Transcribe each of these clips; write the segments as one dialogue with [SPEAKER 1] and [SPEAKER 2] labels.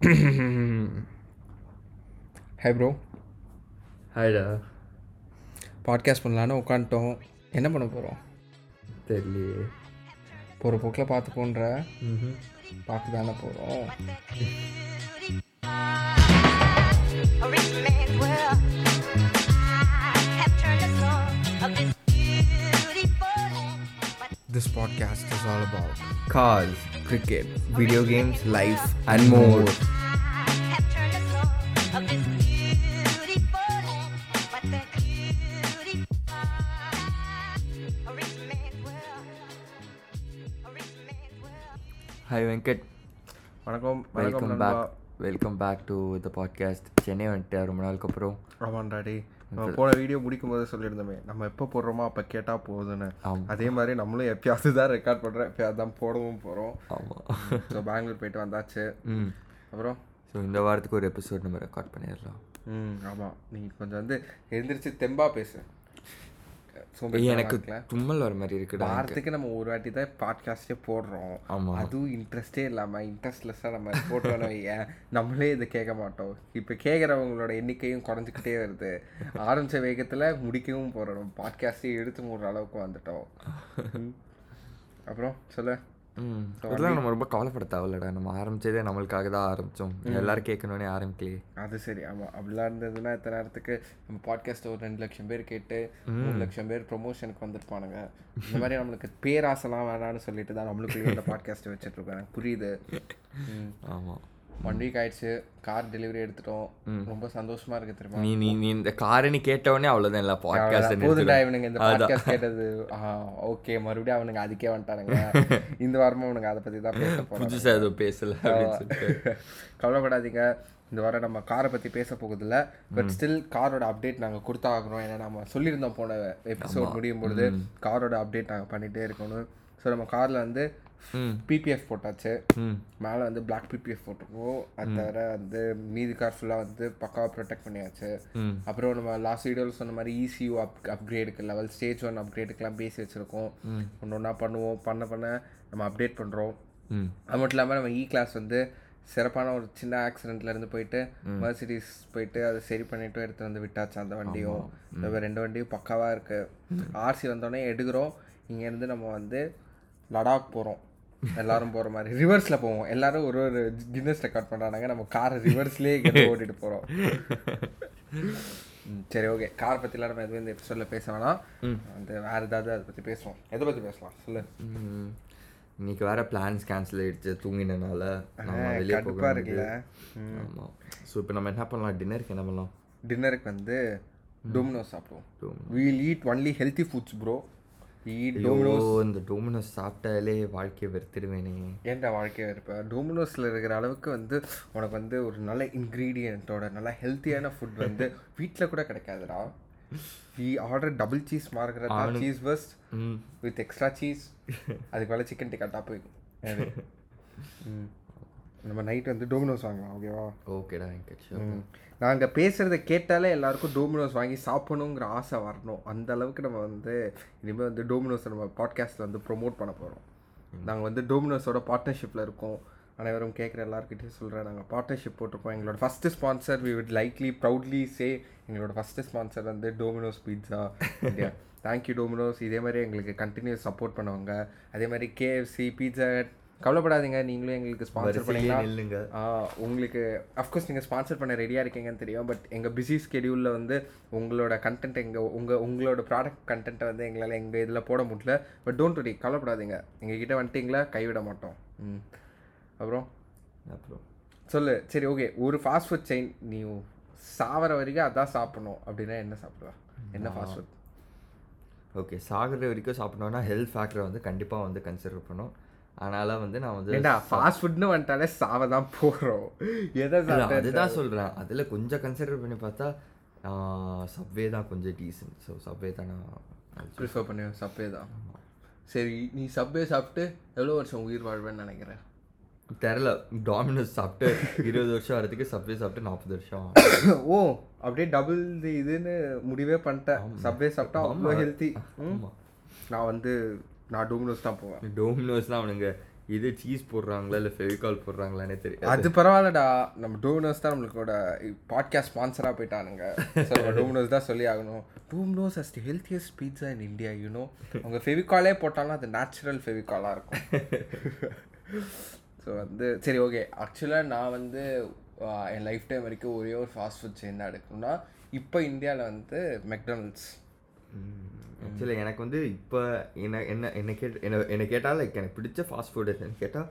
[SPEAKER 1] Hi bro
[SPEAKER 2] ஹாய்டா
[SPEAKER 1] podcast பண்ணலான்னு உட்காந்துட்டோம் என்ன பண்ண போகிறோம்
[SPEAKER 2] தெரியலையே
[SPEAKER 1] போகிற போக்கில் பார்த்துக்கோன்ற பார்த்து தானே போகிறோம்
[SPEAKER 3] this beautiful land. But that beauty, a rich man's world. A rich man's world.
[SPEAKER 2] Hi Venkat
[SPEAKER 1] வணக்கம்
[SPEAKER 2] welcome back welcome back to the podcast Chennai வந்துட்டு ரொம்ப நாளுக்கு அப்புறம்
[SPEAKER 1] ஆமாண்டாடி நம்ம போன வீடியோ முடிக்கும் போது சொல்லியிருந்தோமே நம்ம எப்போ போடுறோமோ அப்போ கேட்டால் போகுதுன்னு
[SPEAKER 2] ஆமா.
[SPEAKER 1] அதே மாதிரி நம்மளும் எப்பயாவது தான் ரெக்கார்ட் பண்ணுறோம் எப்பயாவது தான் போடவும் போகிறோம்
[SPEAKER 2] ஆமாம்
[SPEAKER 1] ஸோ பெங்களூர் போயிட்டு வந்தாச்சு.
[SPEAKER 2] ம்.
[SPEAKER 1] அப்புறம்?
[SPEAKER 2] ஸோ இந்த வாரத்துக்கு ஒரு எபிசோட் நம்ம ரெக்கார்ட் பண்ணிடலாம்.
[SPEAKER 1] ம் ஆமாம் நீ கொஞ்சம் வந்து எழுந்திரிச்சு தெம்பா பேசு.
[SPEAKER 2] எனக்கு. தும்மல் வர மாதிரி இருக்குடா.
[SPEAKER 1] வாரத்துக்கு நம்ம ஒரு வாட்டி தான் பாட்காஸ்டே போடுறோம்
[SPEAKER 2] ஆமா.
[SPEAKER 1] அதுவும் இன்ட்ரெஸ்டே இல்லாமல் இன்ட்ரெஸ்ட்லெஸ்ஸாக நம்ம போட்டோன்னு வையேன் நம்மளே இதை கேட்க மாட்டோம் இப்போ கேட்குறவங்களோட எண்ணிக்கையும் குறைஞ்சிக்கிட்டே வருது ஆரம்பித்த வேகத்தில் முடிக்கவும் போகிறோம் பாட்காஸ்டே எடுத்து மூடுற அளவுக்கு வந்துட்டோம். அப்புறம் சொல்லு
[SPEAKER 2] ம். இதெல்லாம் நம்ம ரொம்ப கவலைப்பட தேவையில்லடா. நம்ம ஆரம்பிச்சதே நம்மளுக்காக தான் ஆரம்பித்தோம் எல்லாரும் கேட்கணுன்னே ஆரம்பிக்கலையே.
[SPEAKER 1] அது சரி. ஆமாம் அப்படிலாம் இருந்ததுன்னா இத்தனை நேரத்துக்கு நம்ம பாட்காஸ்ட் ஒரு ரெண்டு லட்சம் பேர் கேட்டு மூணு லட்சம் பேர் ப்ரொமோஷனுக்கு வந்திருப்பானுங்க. இந்த மாதிரி நம்மளுக்கு பேராசெல்லாம் வேணாம்னு சொல்லிட்டு தான் நம்மளுக்குள்ளேயே இந்த பாட்காஸ்ட் வச்சுட்டு இருக்கோம் எனக்கு புரியுது? ம்.
[SPEAKER 2] ஆமாம்
[SPEAKER 1] ஒன் வீக் ஆயிடுச்சு கார் டெலிவரி எடுத்துட்டோம். ரொம்ப சந்தோஷமா இருக்கு தெரியுமா?
[SPEAKER 2] நீ நீ இந்த காரை நீ கேட்டவொடனே அவ்வளோதான் இல்லை பாட்காஸ்ட்
[SPEAKER 1] போதுடா இவனுங்க இந்த பாட்காஸ்ட் கேட்டது. ஓகே மறுபடியும் அவனுங்க அதுக்கே வந்துட்டானுங்க. இந்த வாரமும் அவனுங்க அதை பத்தி தான் பேச போறோம்
[SPEAKER 2] புதுசாக எதுவும் பேசல
[SPEAKER 1] கவலைப்படாதீங்க. இந்த வாரம் நம்ம காரை பற்றி பேச போகுதில்ல. பட் ஸ்டில் காரோட அப்டேட் நாங்கள் கொடுத்தாகணும். ஏன்னா நம்ம சொல்லியிருந்தோம் போன எபிசோட் முடியும் பொழுது. காரோட அப்டேட் நாங்கள் பண்ணிகிட்டே இருக்கணும். ஸோ நம்ம காரில் வந்து பிபிஎஃப் போட்டாச்சு. மேலே வந்து பிளாக் பிபிஎஃப் போட்டிருக்கோம். அது தவிர வந்து மீதி கார் ஃபுல்லாக வந்து பக்காவாக ப்ரொடெக்ட் பண்ணியாச்சு. அப்புறம் நம்ம லாஸ்ட் வீடியோவில் சொன்ன மாதிரி E இசியூ அப் அப்கிரேடுக்கு லெவல் ஸ்டேஜ் ஒன் அப்கிரேடுக்கெலாம் பேசி வச்சுருக்கோம். ஒன்று ஒன்றா பண்ணுவோம் பண்ண பண்ண நம்ம அப்டேட் பண்ணுறோம் அது மட்டும் இல்லாமல் நம்ம இ கிளாஸ் வந்து சிறப்பான ஒரு சின்ன ஆக்சிடென்ட்ல இருந்து போயிட்டு மர்சிடிஸ் போயிட்டு அதை சரி பண்ணிட்டு எடுத்து வந்து விட்டாச்சு அந்த வண்டியும். ரெண்டு வண்டியும் பக்காவாக இருக்கு. ஆர்சி வந்தோடனே எடுக்கிறோம். இங்கேருந்து நம்ம வந்து லடாக் போகிறோம் எல்லாரும் போகிற மாதிரி. ரிவர்ஸில் போவோம். எல்லாரும் ஒரு ஒரு கின்னஸ் ரெக்கார்ட் பண்ணுறாங்க நம்ம காரை ரிவர்ஸ்லேயே ஓட்டிட்டு போகிறோம் சரி ஓகே கார் பற்றிலாம் நம்ம எதுவும் இந்த எபிசோடில் பேச வேணாம். அந்த வேறு ஏதாவது அதை பற்றி பேசுவோம். எதை பற்றி பேசலாம்? சொல்லு.
[SPEAKER 2] ம். இன்னைக்கு வேற பிளான்ஸ் கேன்சல் ஆயிடுச்சு தூங்கினனால. நம்ம வெளியே போக
[SPEAKER 1] கடுப்பாக இருக்குல்ல.
[SPEAKER 2] ஆமாம் ஸோ இப்போ நம்ம என்ன பண்ணலாம்? டின்னருக்கு என்ன பண்ணலாம்?
[SPEAKER 1] டின்னருக்கு வந்து டொமினோஸ் சாப்பிடுவோம். We'll eat only healthy foods
[SPEAKER 2] bro இந்த டோமினோஸ் சாப்பிட்டாலே வாழ்க்கையை வெறுத்துடுவேனே.
[SPEAKER 1] ஏன்டா வாழ்க்கையை இருப்பேன் டொமினோஸில் இருக்கிற அளவுக்கு வந்து உனக்கு வந்து ஒரு நல்ல இன்க்ரீடியண்ட்டோட நல்ல ஹெல்த்தியான ஃபுட் வந்து வீட்டில் கூட கிடைக்காதுடா. We order double cheese margherita cheese
[SPEAKER 2] burst
[SPEAKER 1] with extra cheese அதுக்கு மேலே சிக்கன் டிக்கா டாப் நம்ம நைட் வந்து டொமினோஸ் வாங்கலாம் ஓகேவா
[SPEAKER 2] ஓகேடா வெங்கட்.
[SPEAKER 1] நாங்கள் பேசுகிறத கேட்டாலே எல்லாருக்கும் டோமினோஸ் வாங்கி சாப்பிடணுங்கிற ஆசை வரணும். அந்த அளவுக்கு நம்ம வந்து இனிமேல் வந்து டோமினோஸை நம்ம பாட்காஸ்ட்டில் வந்து ப்ரோமோட் பண்ண போகிறோம் நாங்கள் வந்து டோமினோஸோட பார்ட்னர்ஷிப்பில் இருக்கோம். அனைவரும் கேட்குற எல்லாருக்கிட்டையும் சொல்கிறேன் நாங்கள் பார்ட்னர்ஷிப் போட்டிருக்கோம். எங்களோட first sponsor we with likely proudly say எங்களோட ஃபஸ்ட்டு ஸ்பான்சர் வந்து Domino's India thank you Domino's இதே மாதிரி எங்களுக்கு கண்டினியூஸ் சப்போர்ட் பண்ணுவாங்க. அதே மாதிரி கேஎஃப்சி பீட்சா கவலைப்படாதீங்க நீங்களும் எங்களுக்கு ஸ்பான்சர் ஆ, உங்களுக்கு அஃப்கோர்ஸ் நீங்கள் ஸ்பான்சர் பண்ண ரெடியாக இருக்கீங்கன்னு தெரியும் பட் எங்கள் பிஸி ஸ்கெடியூலில் வந்து உங்களோட கண்டென்ட் எங்கள் உங்கள் உங்களோட ப்ராடக்ட் கண்டென்ட்டை வந்து எங்களால் எங்கள் இதில் போட முடியல. பட் டோன்ட் வரி கவலைப்படாதீங்க. எங்ககிட்ட வந்துட்டீங்களா? கைவிட மாட்டோம். ம். அப்புறம்?
[SPEAKER 2] அப்புறம்?
[SPEAKER 1] சொல்லு. சரி ஓகே ஒரு ஃபாஸ்ட் ஃபுட் செயின் நீ சாவர வரைக்கும் அதான் சாப்பிடணும். அப்படின்னா என்ன சாப்பிடுவா? என்ன ஃபாஸ்ட் ஃபுட்
[SPEAKER 2] ஓகே சாகுற வரைக்கும் சாப்பிடணும்னா ஹெல்த் ஃபேக்டரை வந்து கண்டிப்பாக வந்து கன்சிடர் பண்ணும் அதனால வந்து நான் வந்து
[SPEAKER 1] ஃபாஸ்ட் ஃபுட்னு வந்துட்டாலே சாவ தான் போகிறோம் எதை
[SPEAKER 2] அதுதான் சொல்கிறேன் அதில் கொஞ்சம் கன்சிடர் பண்ணி பார்த்தா சப்வே தான் கொஞ்சம் டீசன்ட் ஸோ சப்வே தான் நான்
[SPEAKER 1] ப்ரிஃபர் பண்ணி சப்பே தான். சரி நீ சப்பே சாப்பிட்டு எவ்வளோ வருஷம் உயிர் வாழ்வேன்னு நினைக்கிறேன்?
[SPEAKER 2] தெரில டாமினோஸ் சாப்பிட்டு இருபது வருஷம் வரதுக்கு சப்வே சாப்பிட்டு நாற்பது வருஷம்.
[SPEAKER 1] ஓ அப்படியே டபுள் இதுன்னு முடிவே பண்ணிட்டேன். சப்வே சாப்பிட்டா அவ்வளோ ஹெல்த்தி. நான் வந்து நான் டோமினோஸ் தான் போவேன்.
[SPEAKER 2] டோமினோஸ்லாம் அவனுங்க. இது சீஸ் போடுறாங்களா இல்லை ஃபெவிகால் போடுறாங்களானே தெரியும்
[SPEAKER 1] அது பரவாயில்லடா. நம்ம டோமினோஸ் தான் நம்மளுக்கோட பாட்காஸ்ட் ஸ்பான்சராக போயிட்டானுங்க. ஸோ நம்ம டோமினோஸ் தான் சொல்லி ஆகணும். Domino's is the healthiest pizza in India you know அவங்க ஃபெவிகாலே போட்டாலும் அது நேச்சுரல் ஃபெவிகாலாக இருக்கும். ஸோ வந்து சரி ஓகே ஆக்சுவலாக நான் வந்து என் லைஃப் டைம் வரைக்கும் ஒரே ஒரு ஃபாஸ்ட் ஃபுட் செயின் தான் எடுக்கணும்னா இப்போ இந்தியாவில் வந்து மெக்டானல்ட்ஸ்
[SPEAKER 2] ஆக்சுவலி எனக்கு வந்து இப்போ என்ன என்ன என்ன கேட் என்ன என்ன கேட்டால் லைக் எனக்கு பிடிச்ச ஃபாஸ்ட் ஃபுட் எதுன்னு கேட்டால்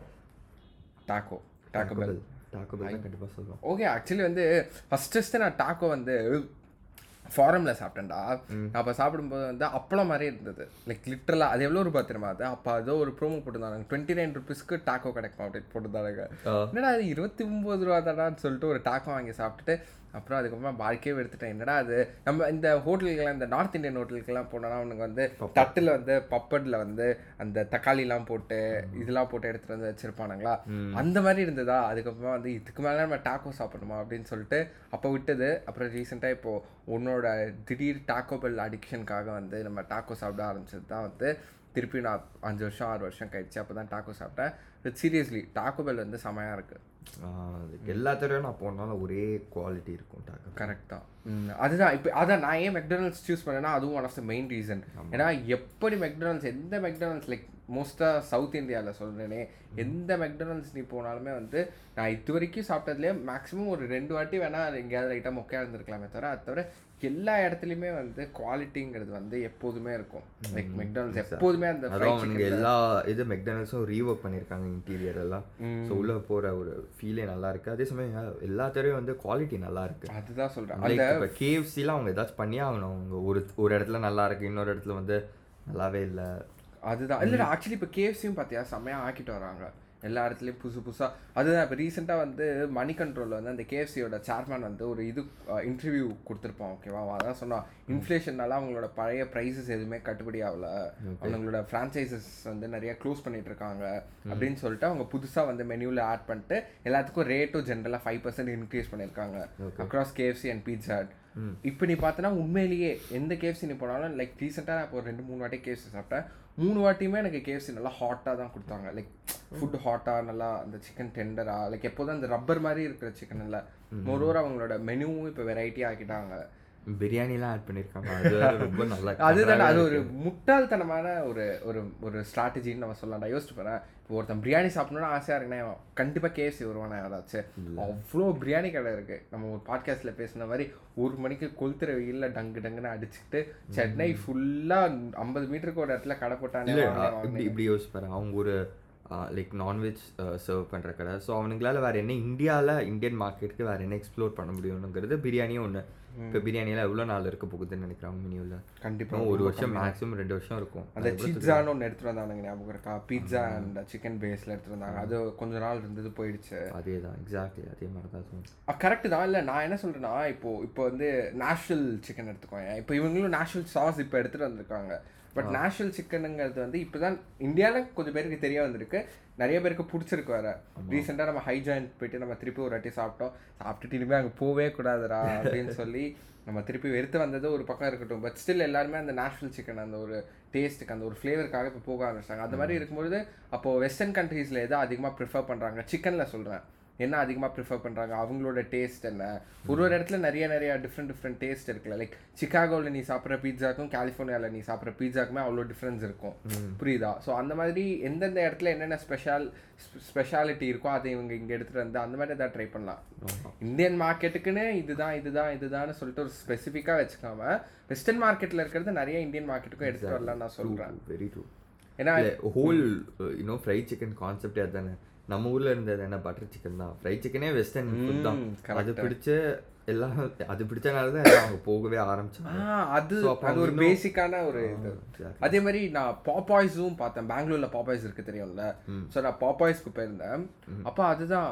[SPEAKER 1] டாக்கோ டாக்கோ பெல்
[SPEAKER 2] டாக்கோ பெல் கண்டிப்பாக சொல்லுவோம்
[SPEAKER 1] ஓகே ஆக்சுவலி வந்து ஃபஸ்ட் ஃபஸ்ட்டு நான் டாக்கோ வந்து ஃபாரமில் சாப்பிட்டேன்டா. அப்போ சாப்பிடும்போது வந்து அப்பளம் மாதிரி இருந்தது. லைக் லிட்டரலாக அது எவ்வளோ ரூபாய் தெரியுமா அது? அப்போ ஏதோ ஒரு ப்ரோமோ போட்டுருந்தாங்க. டுவெண்ட்டி நைன் ருபீஸ்க்கு டாக்கோ கிடைக்கும் அப்படின்னு போட்டுருந்தாங்க. என்னடா அது இருபத்தி ஒம்பது ரூபா தாடான்னு சொல்லிட்டு ஒரு டாக்கோ வாங்கி சாப்பிட்டுட்டு அப்புறம் அதுக்கப்புறமா வாழ்க்கையே எடுத்துட்டேன் என்னடா அது? நம்ம இந்த ஹோட்டலுக்கெல்லாம் இந்த நார்த் இந்தியன் ஹோட்டலுக்கெல்லாம் போனோம்னா அவனுக்கு வந்து தட்டில் வந்து பப்படில் வந்து அந்த தக்காளிலாம் போட்டு இதெல்லாம் போட்டு எடுத்துகிட்டு வந்து வச்சுருப்பானுங்களா? அந்த மாதிரி இருந்ததா? அதுக்கப்புறமா வந்து இதுக்கு மேலே நம்ம டாக்கோ சாப்பிடணுமா அப்படின்னு சொல்லிட்டு அப்போ விட்டது. அப்புறம் ரீசெண்டாக இப்போது உன்னோட திடீர் டாக்கோ பெல் அடிக்ஷனுக்காக வந்து நம்ம டாக்கோ சாப்பிட ஆரம்பிச்சது தான் வந்து திருப்பி நான் அஞ்சு வருஷம் ஆறு வருஷம் கழிச்சு அப்போ தான் டாக்கோ சாப்பிட்டேன். பட் சீரியஸ்லி டாக்கோ பெல் வந்து செமையாக இருக்குது
[SPEAKER 2] எல்லா தடவையும் நான் போனாலும் ஒரே குவாலிட்டி இருக்கும் டாக்கோ
[SPEAKER 1] கரெக்ட் தான் ம், அதுதான். இப்போ அதான் நான் ஏன் மெக்டானல்ட்ஸ் சூஸ் பண்ணேன்னா அதுவும் one of the main reason ஏன்னா எப்படி மெக்டானல்ட்ஸ் எந்த மெக்டானல்ட்ஸ் லைக் மோஸ்ட்டாக சவுத் இந்தியாவில் சொல்கிறேனே எந்த மெக்டானல்ட்ஸ் நீ போனாலுமே வந்து நான் இது வரைக்கும் சாப்பிட்டதுலேயே மேக்ஸிமம் ஒரு ரெண்டு வாட்டி வேணால் எங்கேயாவது லைட்டாக மொக்கையாக இருந்திருக்கலாமே தவிர அது தவிர எல்லா இடத்துலையுமே வந்து குவாலிட்டிங்கிறது வந்து எப்போதுமே இருக்கும். லைக் மெக்டானல்ட்ஸ் எப்போதுமே அந்த ல-
[SPEAKER 2] எல்லா இது மெக்டானல்ஸும் ரீஒர்க் பண்ணியிருக்காங்க இன்டீரியர் எல்லாம். ஸோ உள்ள போகிற ஒரு ஃபீலே நல்லா இருக்கு. அதே சமயம் எல்லா தடவையும் வந்து குவாலிட்டி நல்லா இருக்கு.
[SPEAKER 1] அதுதான் சொல்கிறேன்
[SPEAKER 2] லைக் இப்போ கேஎஃப்சிலாம் அவங்க ஏதாச்சும் பண்ணியே ஆகணும். அவங்க ஒரு ஒரு இடத்துல நல்லா இருக்கு இன்னொரு இடத்துல வந்து நல்லாவே இல்லை.
[SPEAKER 1] அதுதான். இல்லை ஆக்சுவலி இப்போ கேஎஃப்சியும் பார்த்தியா செம்மையாக ஆக்கிட்டு வராங்க. எல்லா இடத்துலையும் புதுசு புதுசாக அதுதான் இப்போ ரீசெண்டாக வந்து மணி கண்ட்ரோலில் வந்து அந்த கேஎஃப்சியோட சேர்மேன் வந்து ஒரு இது இன்டர்வியூ கொடுத்துருப்பான் ஓகேவா அதான் சொன்னான் இன்ஃப்ளேஷன்னால அவங்களோட பழைய ப்ரைஸஸ் எதுவுமே கட்டுப்படி ஆகல. அவங்களோட ஃப்ரான்ச்சைசஸ் வந்து நிறைய க்ளோஸ் பண்ணிட்டு இருக்காங்க. அப்படின்னு சொல்லிட்டு அவங்க புதுசாக வந்து மெனுவில் ஆட் பண்ணிட்டு எல்லாத்துக்கும் ரேட்டும் ஜென்ரலாக ஃபைவ் பர்சன்ட் இன்க்ரீஸ் பண்ணியிருக்காங்க. அக்ராஸ் கேஎஃப்சி அண்ட் பீட்சா இப்போ நீ பார்த்தனா உண்மையிலேயே எந்த கேஎஃப்சி நீ போனாலும் லைக் ரீசெண்டாக நான் இப்போ ரெண்டு மூணு வாட்டி கேஎஃப்சி சாப்பிட்டேன். மூணு வாட்டியுமே எனக்கு கேஎஃப்சி நல்லா ஹாட்டாக தான் கொடுத்தாங்க. லைக் ஃபுட் ஹாட்டாக நல்லா அந்த சிக்கன் டெண்டராக லைக் எப்போதும் அந்த ரப்பர் மாதிரி இருக்கிற சிக்கன் இல்லை. மொரோவர் அவங்களோட மெனுவும் இப்போ வெரைட்டி ஆக்கிட்டாங்க.
[SPEAKER 2] பிரியாணிலாம் ஆட் பண்ணியிருக்காங்க அது ரொம்ப நல்லா
[SPEAKER 1] அதுதானே அது ஒரு முட்டாள்தனமான ஒரு ஒரு ஒரு ஸ்ட்ராட்டஜின்னு நம்ம சொல்லலாம்டா. யோசிச்சு போகிறேன் ஒருத்தன் பிரியாணி சாப்பிடணும்னு ஆசையாக அவன் கண்டிப்பாக கேஎஃப்சி வருவானா யாராச்சும் அவ்வளோ பிரியாணி கடை இருக்குது நம்ம ஒரு பாட்காஸ்ட்டில் பேசின மாதிரி ஒரு மணிக்கு கொளுத்துற வெயிலில் டங்கு டங்குன்னு அடிச்சுக்கிட்டு சென்னை ஃபுல்லாக ஐம்பது மீட்டருக்கு ஒரு இடத்துல கடை.
[SPEAKER 2] இப்படி இப்படி யோசிப்பாரு அவங்க ஒரு லைக் நான்வெஜ் சர்வ் பண்ணுற கடை. ஸோ அவனுங்களால வேறு என்ன இந்தியாவில் இந்தியன் மார்க்கெட்டுக்கு வேறு என்ன எக்ஸ்ப்ளோர் பண்ண முடியும்னுங்கிறது பிரியாணியும் ஒன்று இப்போ பிரியாணியில் எவ்வளோ நாள் இருக்க போகுதுன்னு நினைக்கிறாங்க மெனியூவில்
[SPEAKER 1] கண்டிப்பா.
[SPEAKER 2] ஒரு வருஷம் மேக்ஸிமம் ரெண்டு வருஷம் இருக்கும்.
[SPEAKER 1] அந்த பீட்சான்னு ஒன்று எடுத்துட்டு வந்தானுங்க ஞாபகம் இருக்கா? பீட்சா அண்ட் சிக்கன் பேஸில் எடுத்துட்டு வந்தாங்க. அது கொஞ்ச நாள் இருந்தது போயிடுச்சு.
[SPEAKER 2] அதே தான் எக்ஸாக்ட்லி அதே மாதிரி தான் தோணும்
[SPEAKER 1] கரெக்டு தான். இல்லை நான் என்ன சொல்கிறேன்னா இப்போ இப்போ வந்து நேஷ்னல் சிக்கன் எடுத்துக்கோங்க இப்போ இவங்களும் நேஷ்னல் சாஸ் இப்போ எடுத்துகிட்டு வந்திருக்காங்க. பட் நேஷ்னல் சிக்கனுங்கிறது வந்து இப்போ தான் இந்தியாவில் கொஞ்சம் பேருக்கு தெரிய வந்திருக்கு. நிறைய பேருக்கு பிடிச்சிருக்கு வேற. ரீசெண்டாக நம்ம ஹை ஜாயின்ட் போயிட்டு நம்ம திருப்பி ஒரு வாட்டி சாப்பிட்டோம். சாப்பிட்டுட்டு இனிமேல் அங்கே போவே கூடாதுடா அப்படின்னு சொல்லி நம்ம திருப்பி வெறுத்து வந்தது ஒரு பக்கம் இருக்கட்டும். பட் ஸ்டில் எல்லாருமே அந்த நேஷ்னல் சிக்கன் அந்த ஒரு டேஸ்ட்டுக்கு அந்த ஒரு ஃப்ளேவருக்காக இப்போ போக ஆரம்பிச்சிட்டாங்க. அந்த மாதிரி இருக்கும்பொழுது அப்போது வெஸ்டர்ன் கண்ட்ரீஸில் எதை அதிகமாக ப்ரிஃபர் பண்ணுறாங்க சிக்கனில் சொல்கிறேன் என்ன அதிகமாக ப்ரிஃபர் பண்ணுறாங்க அவங்களோட டேஸ்ட் என்ன? ஒரு ஒரு இடத்துல நிறைய நிறைய டிஃப்ரெண்ட் டிஃப்ரெண்ட் டேஸ்ட் இருக்குல்ல. லைக் சிகாகோவில் நீ சாப்பிட்ற பீட்சாக்கும் கலிஃபோர்னியாவில் நீ சாப்பிட்ற பீட்சாக்குமே அவ்வளோ டிஃப்ரென்ஸ் இருக்கும். புரியுதா? ஸோ அந்த மாதிரி எந்தெந்த இடத்துல என்னென்ன ஸ்பெஷால் ஸ்பெஷாலிட்டி இருக்கோ அதை இவங்க இங்கே எடுத்துகிட்டு வந்து அந்த மாதிரி ஏதாவது ட்ரை பண்ணலாம். இந்தியன் மார்க்கெட்டுக்குன்னு இதுதான் இதுதான் இதுதான்னு சொல்லிட்டு ஒரு ஸ்பெசிஃபிக்காக வச்சுக்காம வெஸ்டர்ன் மார்க்கெட்டில் இருக்கிறது நிறைய இந்தியன் மார்க்கெட்டுக்கும் எடுத்துகிட்டு வரலாம்னு நான் சொல்கிறேன்
[SPEAKER 2] வெரி ட்ரூ
[SPEAKER 1] ஏன்னா
[SPEAKER 2] whole you know fried chicken கான்செப்டே அதுதானே. நம்ம ஊர்ல இருந்தது என்ன பட்டர் சிக்கன் தான். ஃப்ரைட் சிக்கனே வெஸ்டர்ன் ஃபுட் தான். அது பிடிச்சு எல்லாம் அது பிடிச்சனால தான் அவங்க போகவே ஆரம்பிச்சாங்க.
[SPEAKER 1] அது அது ஒரு பேசிக்கான ஒரு இது. அதே மாதிரி நான் பாப்பாய்ஸும் பார்த்தேன். பெங்களூர்ல பாப்பாய்ஸ் இருக்கு தெரியும்ல. ஸோ நான் பாப்பாய்ஸ்க்கு போயிருந்தேன். அப்போ அதுதான்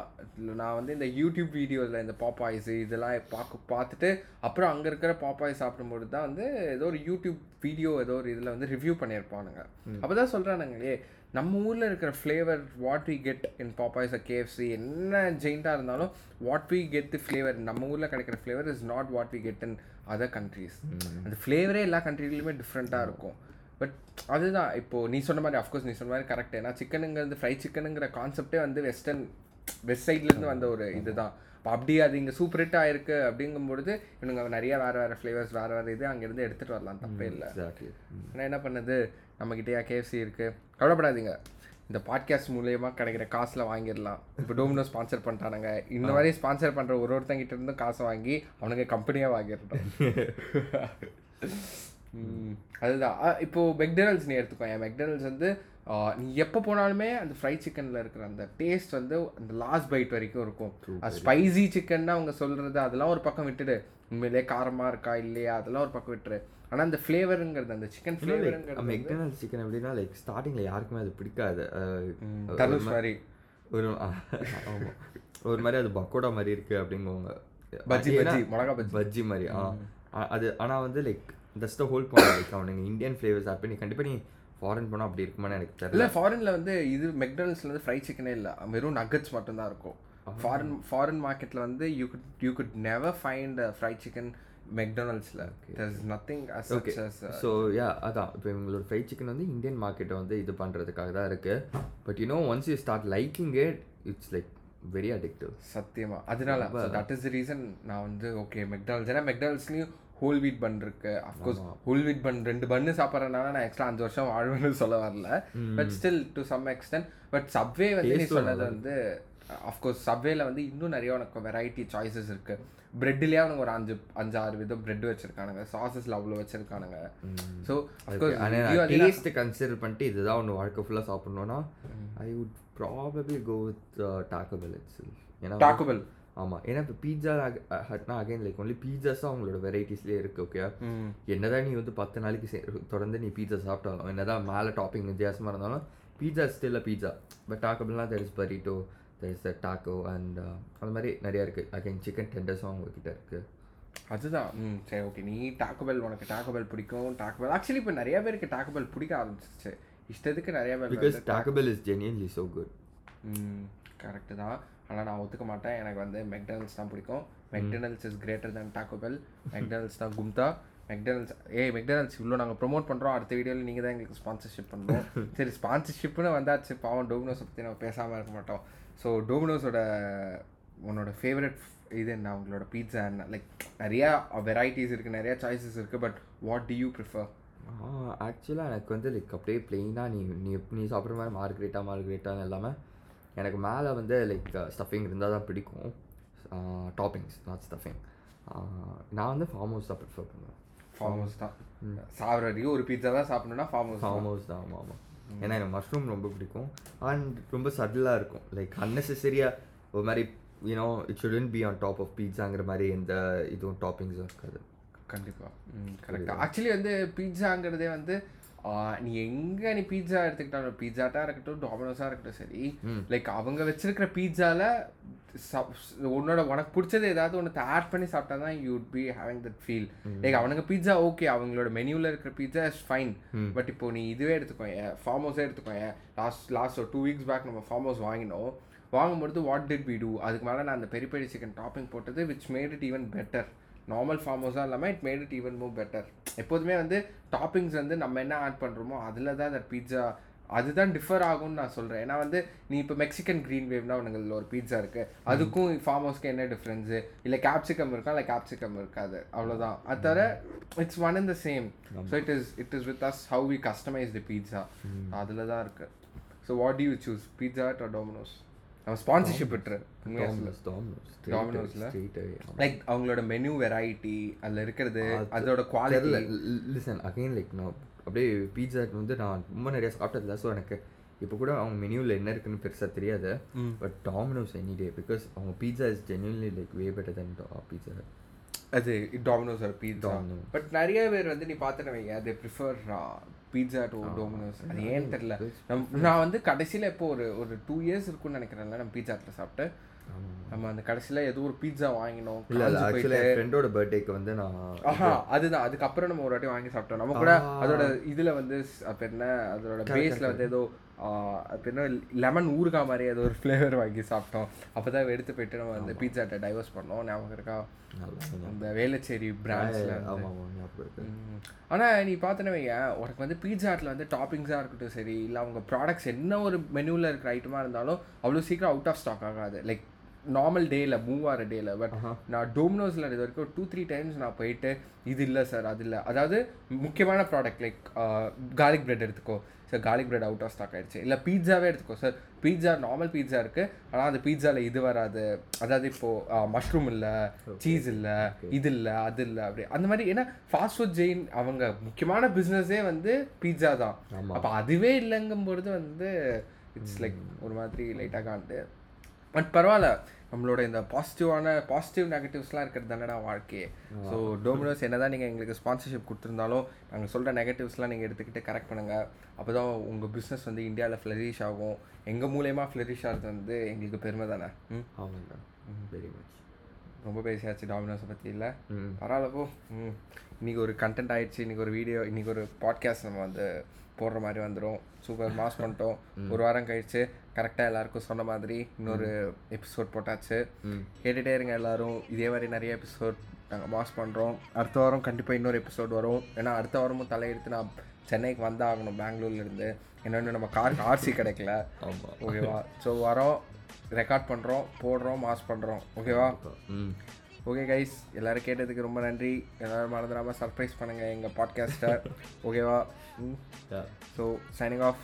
[SPEAKER 1] நான் வந்து இந்த யூடியூப் வீடியோவில் இந்த பாப்பாய்ஸ் இதெல்லாம் பார்க்க பார்த்துட்டு அப்புறம் அங்கே இருக்கிற பாப்பாய் சாப்பிடும்போது தான் வந்து ஏதோ ஒரு யூடியூப் வீடியோ ஏதோ ஒரு இதில் வந்து ரிவ்யூ பண்ணியிருப்பானுங்க. அப்போ தான் சொல்கிறானுங்களே நம்ம ஊரில் இருக்கிற flavour what we get in Popeyes KFC என்ன ஜெயிண்டாக இருந்தாலும் what we get the flavour நம்ம ஊரில் கிடைக்கிற flavour is not what we get in other countries அந்த ஃப்ளேவரே எல்லா கண்ட்ரிலையுமே டிஃப்ரெண்ட்டாக இருக்கும். பட் அதுதான் இப்போ நீ சொன்ன மாதிரி அஃப்கோர்ஸ் நீ சொன்ன மாதிரி கரெக்ட் ஏன்னா சிக்கனுங்கிறது ஃப்ரை சிக்கனுங்கிற கான்செப்டே வந்து வெஸ்டர்ன் வெஸ்ட் சைட்லேருந்து வந்த ஒரு இதுதான். இப்போ அப்படியே அது இங்கே சூப்பர் ஹிட் ஆயிருக்கு அப்படிங்கும்பொழுது இவனுங்க நிறைய வேறு வேறு ஃப்ளேவர்ஸ் வேறு வேறு இது அங்கேருந்து எடுத்துகிட்டு வரலாம். தப்பே இல்லை. ஆனால் என்ன பண்ணுது? நம்மக்கிட்டேயா கேஎஃப்சி இருக்குது கவலைப்படாதீங்க. இந்த பாட்காஸ்ட் மூலயமா கிடைக்கிற காசில் வாங்கிடலாம். இப்போ டோமினோ ஸ்பான்சர் பண்ணிட்டானுங்க. இந்த மாதிரி ஸ்பான்சர் பண்ணுற ஒரு ஒருத்தங்கிட்ட இருந்தும் காசை வாங்கி அவனுங்க கம்பெனியாக வாங்கிடட்டும் ம், அதுதான். அ, இப்போ மெக்டனல்ஸ் நீ எடுத்துக்கோ. என் மெக்டனல்ஸ் வந்து நீ எப்போ போனாலுமே அந்த ஃப்ரை சிக்கனில் இருக்கிற அந்த டேஸ்ட் வந்து அந்த லாஸ்ட் பைட் வரைக்கும் இருக்கும். ஸ்பைசி சிக்கன் அவங்க சொல்கிறது அதெல்லாம் ஒரு பக்கம் விட்டுடு. உண்மையிலே காரமாக இருக்கா இல்லையா? அதெல்லாம் ஒரு பக்கம் விட்டுரு. ஆனால் அந்த ஃப்ளேவருங்கிறது அந்த சிக்கன் ஃப்ளேவருங்கிறது
[SPEAKER 2] மெக்டனல்ஸ் சிக்கன் எப்படின்னா லைக் ஸ்டார்டிங்கில் யாருக்குமே அது பிடிக்காது.
[SPEAKER 1] தனுஷ் மாதிரி.
[SPEAKER 2] ஒரு ஒரு மாதிரி அது பக்கோடா மாதிரி இருக்கு அப்படிங்குவாங்க.
[SPEAKER 1] பஜ்ஜி, பஜ்ஜி, மிளகா பஜ்ஜி.
[SPEAKER 2] பஜ்ஜி மாதிரி ஆ. அது ஆனால் வந்து like that's the whole point like அவனுங்க இந்தியன் ஃப்ளேவர்ஸ் ஆப் நீ கண்டிப்பாக நீ ஃபாரின் போனால் அப்படி இருக்குமான்னு எனக்கு தெரியல.
[SPEAKER 1] இல்லை ஃபாரினில் வந்து இது மெக்டனல்ஸ்ல வந்து ஃப்ரை சிக்கனே இல்லை. வெறும் நக்கட்ஸ் மட்டும்தான் இருக்கும். ஃபாரின் ஃபாரின் மார்க்கெட்டில் வந்து you could you could never find fry chicken is nothing
[SPEAKER 2] okay so yeah அதான். இப்போ இவங்களோட ஃப்ரை சிக்கன் வந்து இந்தியன் மார்க்கெட்டை வந்து இது பண்ணுறதுக்காக தான் இருக்குது but you know once you start liking it it's like very addictive
[SPEAKER 1] சத்தியமா. அதனால தட் இஸ் த ரீசன் நான் வந்து ஓகே மெக்டானல்ஸ் ஏன்னா மெக்டானல்ஸ்லையும் ஹோல் வீட் பன் இருக்கு. அஃப்கோர்ஸ் ஹோல் வீட் பன் ரெண்டு பன்னு சாப்பிட்றதுனால நான் எக்ஸ்ட்ரா அஞ்சு வருஷம் வாழ்வேன்னு சொல்ல வரல. But still to some extent but Subway வந்து நீ சொன்னது வந்து அஃப்கோர்ஸ் சப்வேல வந்து இன்னும் நிறைய உனக்கு வெரைட்டி சாய்ஸஸ் இருக்கு. பிரெட்லேயே அவனுங்க ஒரு அஞ்சு அஞ்சு ஆறு விதம் பிரெட் வச்சிருக்கானுங்க. சாசஸ்ல அவ்வளோ வச்சிருக்கானுங்க. ஸோ
[SPEAKER 2] ஆனால் டேஸ்ட்டு கன்சிடர் பண்ணிட்டு இதுதான் ஒன்று வாழ்க்கை ஃபுல்லாக சாப்பிட்ணுன்னா I would probably go with Taco Bell it's ஏன்னா
[SPEAKER 1] டாக்குபெல்
[SPEAKER 2] ஆமாம் ஏன்னா இப்போ பீட்சா ஹட்னா அகைன் லைக் ஒன்லி பீட்சாஸும் அவங்களோட வெரைட்டிஸ்லேயே இருக்குது ஓகே என்னதான் நீ வந்து பத்து நாளைக்கு தொடர்ந்து நீ பீட்சா சாப்பிட்டாலும் என்னதான் மேலே டாப்பிங் வித்தியாசமாக இருந்தாலும் pizza still pizza but டாக்கோபெல்லாம் there is burrito there is taco and அந்த மாதிரி நிறையா இருக்குது அகைன் சிக்கன் டெண்டர்ஸும் அவங்கக்கிட்ட இருக்குது
[SPEAKER 1] அதுதான். ம் சரி ஓகே நீ டாக்கோபெல் உனக்கு டாக்கோபெல் பிடிக்கும். டாக்கோபெல் ஆக்சுவலி இப்போ நிறைய பேருக்கு டாக்கோபெல் பிடிக்க ஆரம்பிச்சிச்சு இஷ்டத்துக்கு நிறைய பேர்
[SPEAKER 2] because Taco Bell is genuinely so good
[SPEAKER 1] ம் கரெக்டு தான். ஆனால் நான் ஒத்துக்க மாட்டேன். எனக்கு வந்து மெக்டனல்ஸ் தான் பிடிக்கும். McDonald's is greater than Taco Bell McDonald's தான் கும்தா. மெக்டனல்ஸ் ஏய் மெக்டனல்ஸ் இவ்வளோ நாங்கள் ப்ரோமோட் பண்ணுறோம் அடுத்த வீடியோவில் நீங்கள் தான் எங்களுக்கு ஸ்பான்சர்ஷிப் பண்ணுறோம் சரி ஸ்பான்சர்ஷிப்னு வந்தாச்சு. பாவம் டோமினோஸை பற்றி நம்ம பேசாமல் இருக்க மாட்டோம். ஸோ டோமினோஸோட உன்னோட ஃபேவரட் இது என்ன? உங்களோட பீட்சா என்ன? லைக் நிறையா வெரைட்டிஸ் இருக்குது நிறையா சாய்ஸஸ் இருக்குது but what do you prefer
[SPEAKER 2] ஆக்சுவலாக எனக்கு வந்து லைக் அப்படியே பிளெயினாக நீ நீ நீ சாப்பிட்ற மாதிரி மார்க்ரேட்டா மார்க்ரேட்டான்னு இல்லாமல் எனக்கு மேலே வந்து லைக் ஸ்டஃபிங் இருந்தால் தான் பிடிக்கும். டாப்பிங்ஸ் நாட் ஸ்டஃபிங் நான் வந்து ஃபார்ம் ஹவுஸ் தான் ப்ரிஃபர் பண்ணுவேன்.
[SPEAKER 1] ஃபார்ம் ஹவுஸ் தான். சாப்பிட்ற வரைக்கும் ஒரு பீட்சா தான் சாப்பிடணும்னா ஃபார்ம் ஹவுஸ்
[SPEAKER 2] ஃபார்ம் ஹவுஸ் தான் ஆமாம் ஆமாம் ஏன்னா எனக்கு மஷ்ரூம் ரொம்ப பிடிக்கும். அண்ட் ரொம்ப சட்டிலாக இருக்கும். லைக் அன்னெசரியாக ஒரு மாதிரி you know it shouldn't be on top of பீட்சாங்கிற மாதிரி எந்த இதுவும் டாப்பிங்ஸும் இருக்காது.
[SPEAKER 1] கண்டிப்பா. ம் கரெக்ட் ஆக்சுவலி வந்து பீட்சாங்கிறதே வந்து நீ எங்க நீ பீட்சா எடுத்துக்கிட்டாலும் பீட்சாட்டா இருக்கட்டும் டொமினோஸா இருக்கட்டும் சரி. லைக் அவங்க வச்சிருக்கிற பீட்சால உன்னோட உனக்கு பிடிச்சது ஏதாவது ஒன்று ஆட் பண்ணி சாப்பிட்டா தான் you be having that feel like அவனுங்க பீட்சா ஓகே அவங்களோட மெனுவில் இருக்கிற பீட்சா இஸ் ஃபைன் பட் இப்போ நீ இதுவே எடுத்துக்கோங்க ஃபார்ம் ஹவுஸே எடுத்துக்கோங்க லாஸ்ட் லாஸ்ட் ஒரு டூ வீக்ஸ் பேக் நம்ம ஃபார்ம் ஹவுஸ் வாங்கினோம். வாங்கும்பொழுது வாட் டிட் வி டூ அதுக்கு மேலே நான் அந்த பெரி பெரி சிக்கன் டாப்பிங் போட்டது which made it even better normal farmhouse ஹவுஸாக இல்லாமல் it made it even more better எப்போதுமே வந்து டாப்பிங்ஸ் வந்து நம்ம என்ன ஆட் பண்ணுறோமோ அதில் தான் தட் பீட்சா அதுதான் டிஃபர் ஆகும்னு நான் சொல்கிறேன் ஏன்னா வந்து நீ இப்போ மெக்சிகன் க்ரீன் வேவ்னா உனக்கு ஒரு பீட்சா இருக்குது அதுக்கும் ஃபார்ம் ஹவுஸ்க்கு என்ன டிஃப்ரென்ஸு இல்லை கேப்சிகம் இருக்கா? இல்லை கேப்சிகம் இருக்காது. அவ்வளோதான் அது தவிர it's one in the same so it is it is with us how we customise the pizza அதில் தான் இருக்குது so what you choose pizza or Domino's நம்ம ஸ்பான்சர்ஷிப் விட்டுரு உண்மையாக சொல்லு.
[SPEAKER 2] டாமினோஸ்
[SPEAKER 1] Domino's-ல?
[SPEAKER 2] ஸ்ட்ரெயிட்
[SPEAKER 1] லைக் அவங்களோட மெனு வெரைட்டி அதில் இருக்கிறது அதோட குவாலிட்டி
[SPEAKER 2] லிசன் அகைன் லைக் நான் அப்படியே பீட்சா வந்து நான் ரொம்ப நிறைய சாப்பிட்டதில்ல. ஸோ எனக்கு இப்போ கூட அவங்க மெனுவில் என்ன இருக்குன்னு பெருசாக தெரியாது. But Domino's any day because அவங்க pizza is genuinely like way better than pizza
[SPEAKER 1] அது டொமினோஸ் ஒரு பீட்சா. பட் நிறைய பேர் வந்து நீ பார்த்துட்டு வைங்க அது ப்ரிஃபர் பீட்சா டு டொமினோஸ் அது ஏன்னு தெரியல. நம் நான் வந்து கடைசியில் இப்போ ஒரு ஒரு டூ இயர்ஸ் இருக்கும்னு நினைக்கிறேன்ல நம்ம பீட்சா ஹட்டில் சாப்பிட்டு. நம்ம அந்த கடைசியில் ஏதோ ஒரு பீட்சா வாங்கினோம்
[SPEAKER 2] ஃப்ரெண்டோட பர்த்டேக்கு வந்து நான்
[SPEAKER 1] ஆஹா அதுதான். அதுக்கப்புறம் நம்ம ஒரு வாட்டி வாங்கி சாப்பிட்டோம். நம்ம கூட அதோட இதுல வந்து அப்ப என்ன அதோட பேஸ்ல வந்து ஏதோ அது என்ன? லெமன் ஊறுகாய் மாதிரி அது ஒரு ஃப்ளேவர் வாங்கி சாப்பிட்டோம். அப்போ தான் எடுத்து போயிட்டு நம்ம அந்த பீட்சாட்டை டைவர்ஸ் பண்ணோம். ஞாபகம் இருக்கா? இந்த
[SPEAKER 2] ஞாபகம் இருக்கு.
[SPEAKER 1] ஆனால் நீ பார்த்தன உனக்கு வந்து பீட்சா ஹட்டில் வந்து டாப்பிங்ஸாக இருக்கட்டும் சரி இல்லை அவங்க ப்ராடக்ட்ஸ் என்ன ஒரு மெனுவில் இருக்கிற ஐட்டமாக இருந்தாலும் அவ்வளோ சீக்கிரம் அவுட் ஆஃப் ஸ்டாக் ஆகாது. லைக் நார்மல் டேயில் மூவ் ஆகிற டேயில் பட் நான் டோமினோஸில் இது வரைக்கும் டூ த்ரீ டைம்ஸ் நான் போயிட்டு இது இல்லை சார் அது இல்லை. அதாவது முக்கியமான ப்ராடக்ட் லைக் கார்லிக் பிரெட் எடுத்துக்கோ. Sir garlic bread out of stock ஆயிடுச்சு. இல்லை பீட்சாவே எடுத்துக்கோ சார் பீட்சா நார்மல் பீட்சா இருக்குது ஆனால் அந்த பீட்சாவில் இது வராது. அதாவது இப்போது மஷ்ரூம் இல்லை சீஸ் இல்லை இது இல்லை அது இல்லை அப்படி. அந்த மாதிரி ஏன்னா ஃபாஸ்ட் ஃபுட் ஜெயின் அவங்க முக்கியமான பிஸ்னஸே வந்து பீட்சா தான். அப்போ அதுவே இல்லைங்கும் பொழுது வந்து இட்ஸ் லைக் ஒரு மாதிரி லைட்டாக காண்டு பட் பரவாயில்ல. நம்மளோட இந்த பாசிட்டிவான பாசிட்டிவ் நெகட்டிவ்ஸ்லாம் இருக்கிறது தானடா வாழ்க்கையே. ஸோ டோமினோஸ் என்ன தான் நீங்கள் எங்களுக்கு ஸ்பான்சர்ஷிப் கொடுத்துருந்தாலும் நாங்கள் சொல்கிற நெகட்டிவ்ஸ்லாம் நீங்கள் எடுத்துக்கிட்டு கரெக்ட் பண்ணுங்கள் அப்போ தான் உங்கள் பிஸ்னஸ் வந்து இந்தியாவில் ஃப்ளரிஷ் ஆகும். எங்கள் மூலயமா ஃப்ளரிஷ் ஆகிறது வந்து எங்களுக்கு பெருமை தானே? ம்?
[SPEAKER 2] ஆமாங்க. வெரி மச்
[SPEAKER 1] ரொம்ப பேசியாச்சு டாமினோஸை பற்றி இல்லை. பரவாயில்ல போ. ம். இன்னைக்கு ஒரு கண்டென்ட் ஆயிடுச்சு இன்னைக்கு ஒரு வீடியோ இன்னைக்கு ஒரு பாட்காஸ்ட் நம்ம வந்து போடுற மாதிரி வந்துடும் சூப்பர் மாஸ் பண்ணிட்டோம். ஒரு வாரம் கழிச்சு கரெக்டாக எல்லாருக்கும் சொன்ன மாதிரி இன்னொரு எபிசோட் போட்டாச்சு. கேட்டுகிட்டே இருங்க எல்லாரும். இதே மாதிரி நிறைய எபிசோட் நாங்கள் மாஸ் பண்ணுறோம் அடுத்த வாரம் கண்டிப்பாக இன்னொரு எபிசோட் வரும். ஏன்னா அடுத்த வாரமும் தலையெடுத்து நான் சென்னைக்கு வந்தாகணும் பெங்களூர்லேருந்து என்னென்னு நம்ம காருக்கு ஆர்சி கிடைக்கல. ஓகேவா ஸோ வரோம். ரெக்கார்ட் பண்ணுறோம் போடுறோம் மாஸ் பண்ணுறோம் ஓகேவா
[SPEAKER 2] ம்.
[SPEAKER 1] ஓகே கைஸ் எல்லாரும் கேட்டதுக்கு ரொம்ப நன்றி. எல்லாரும் மறந்துடாமல் சர்ப்ரைஸ் பண்ணுங்கள் எங்கள் பாட்காஸ்ட்டை ஓகேவா
[SPEAKER 2] யா
[SPEAKER 1] ஸோ சைனிங் ஆஃப்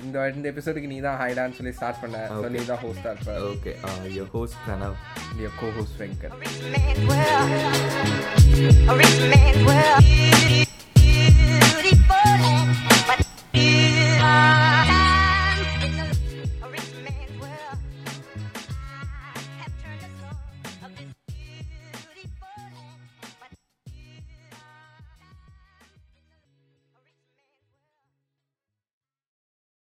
[SPEAKER 1] இந்த இந்த எபிசோடுக்கு நீ தான் ஹைடான்னு சொல்லி ஸ்டார்ட் பண்ண. ஸோ நீ தான் ஹோஸ்டாக இருப்ப.
[SPEAKER 2] ஓகே யோர் ஹோஸ்ட் பிரணவ்
[SPEAKER 1] நீ கோ ஹோஸ்ட் வெங்கட்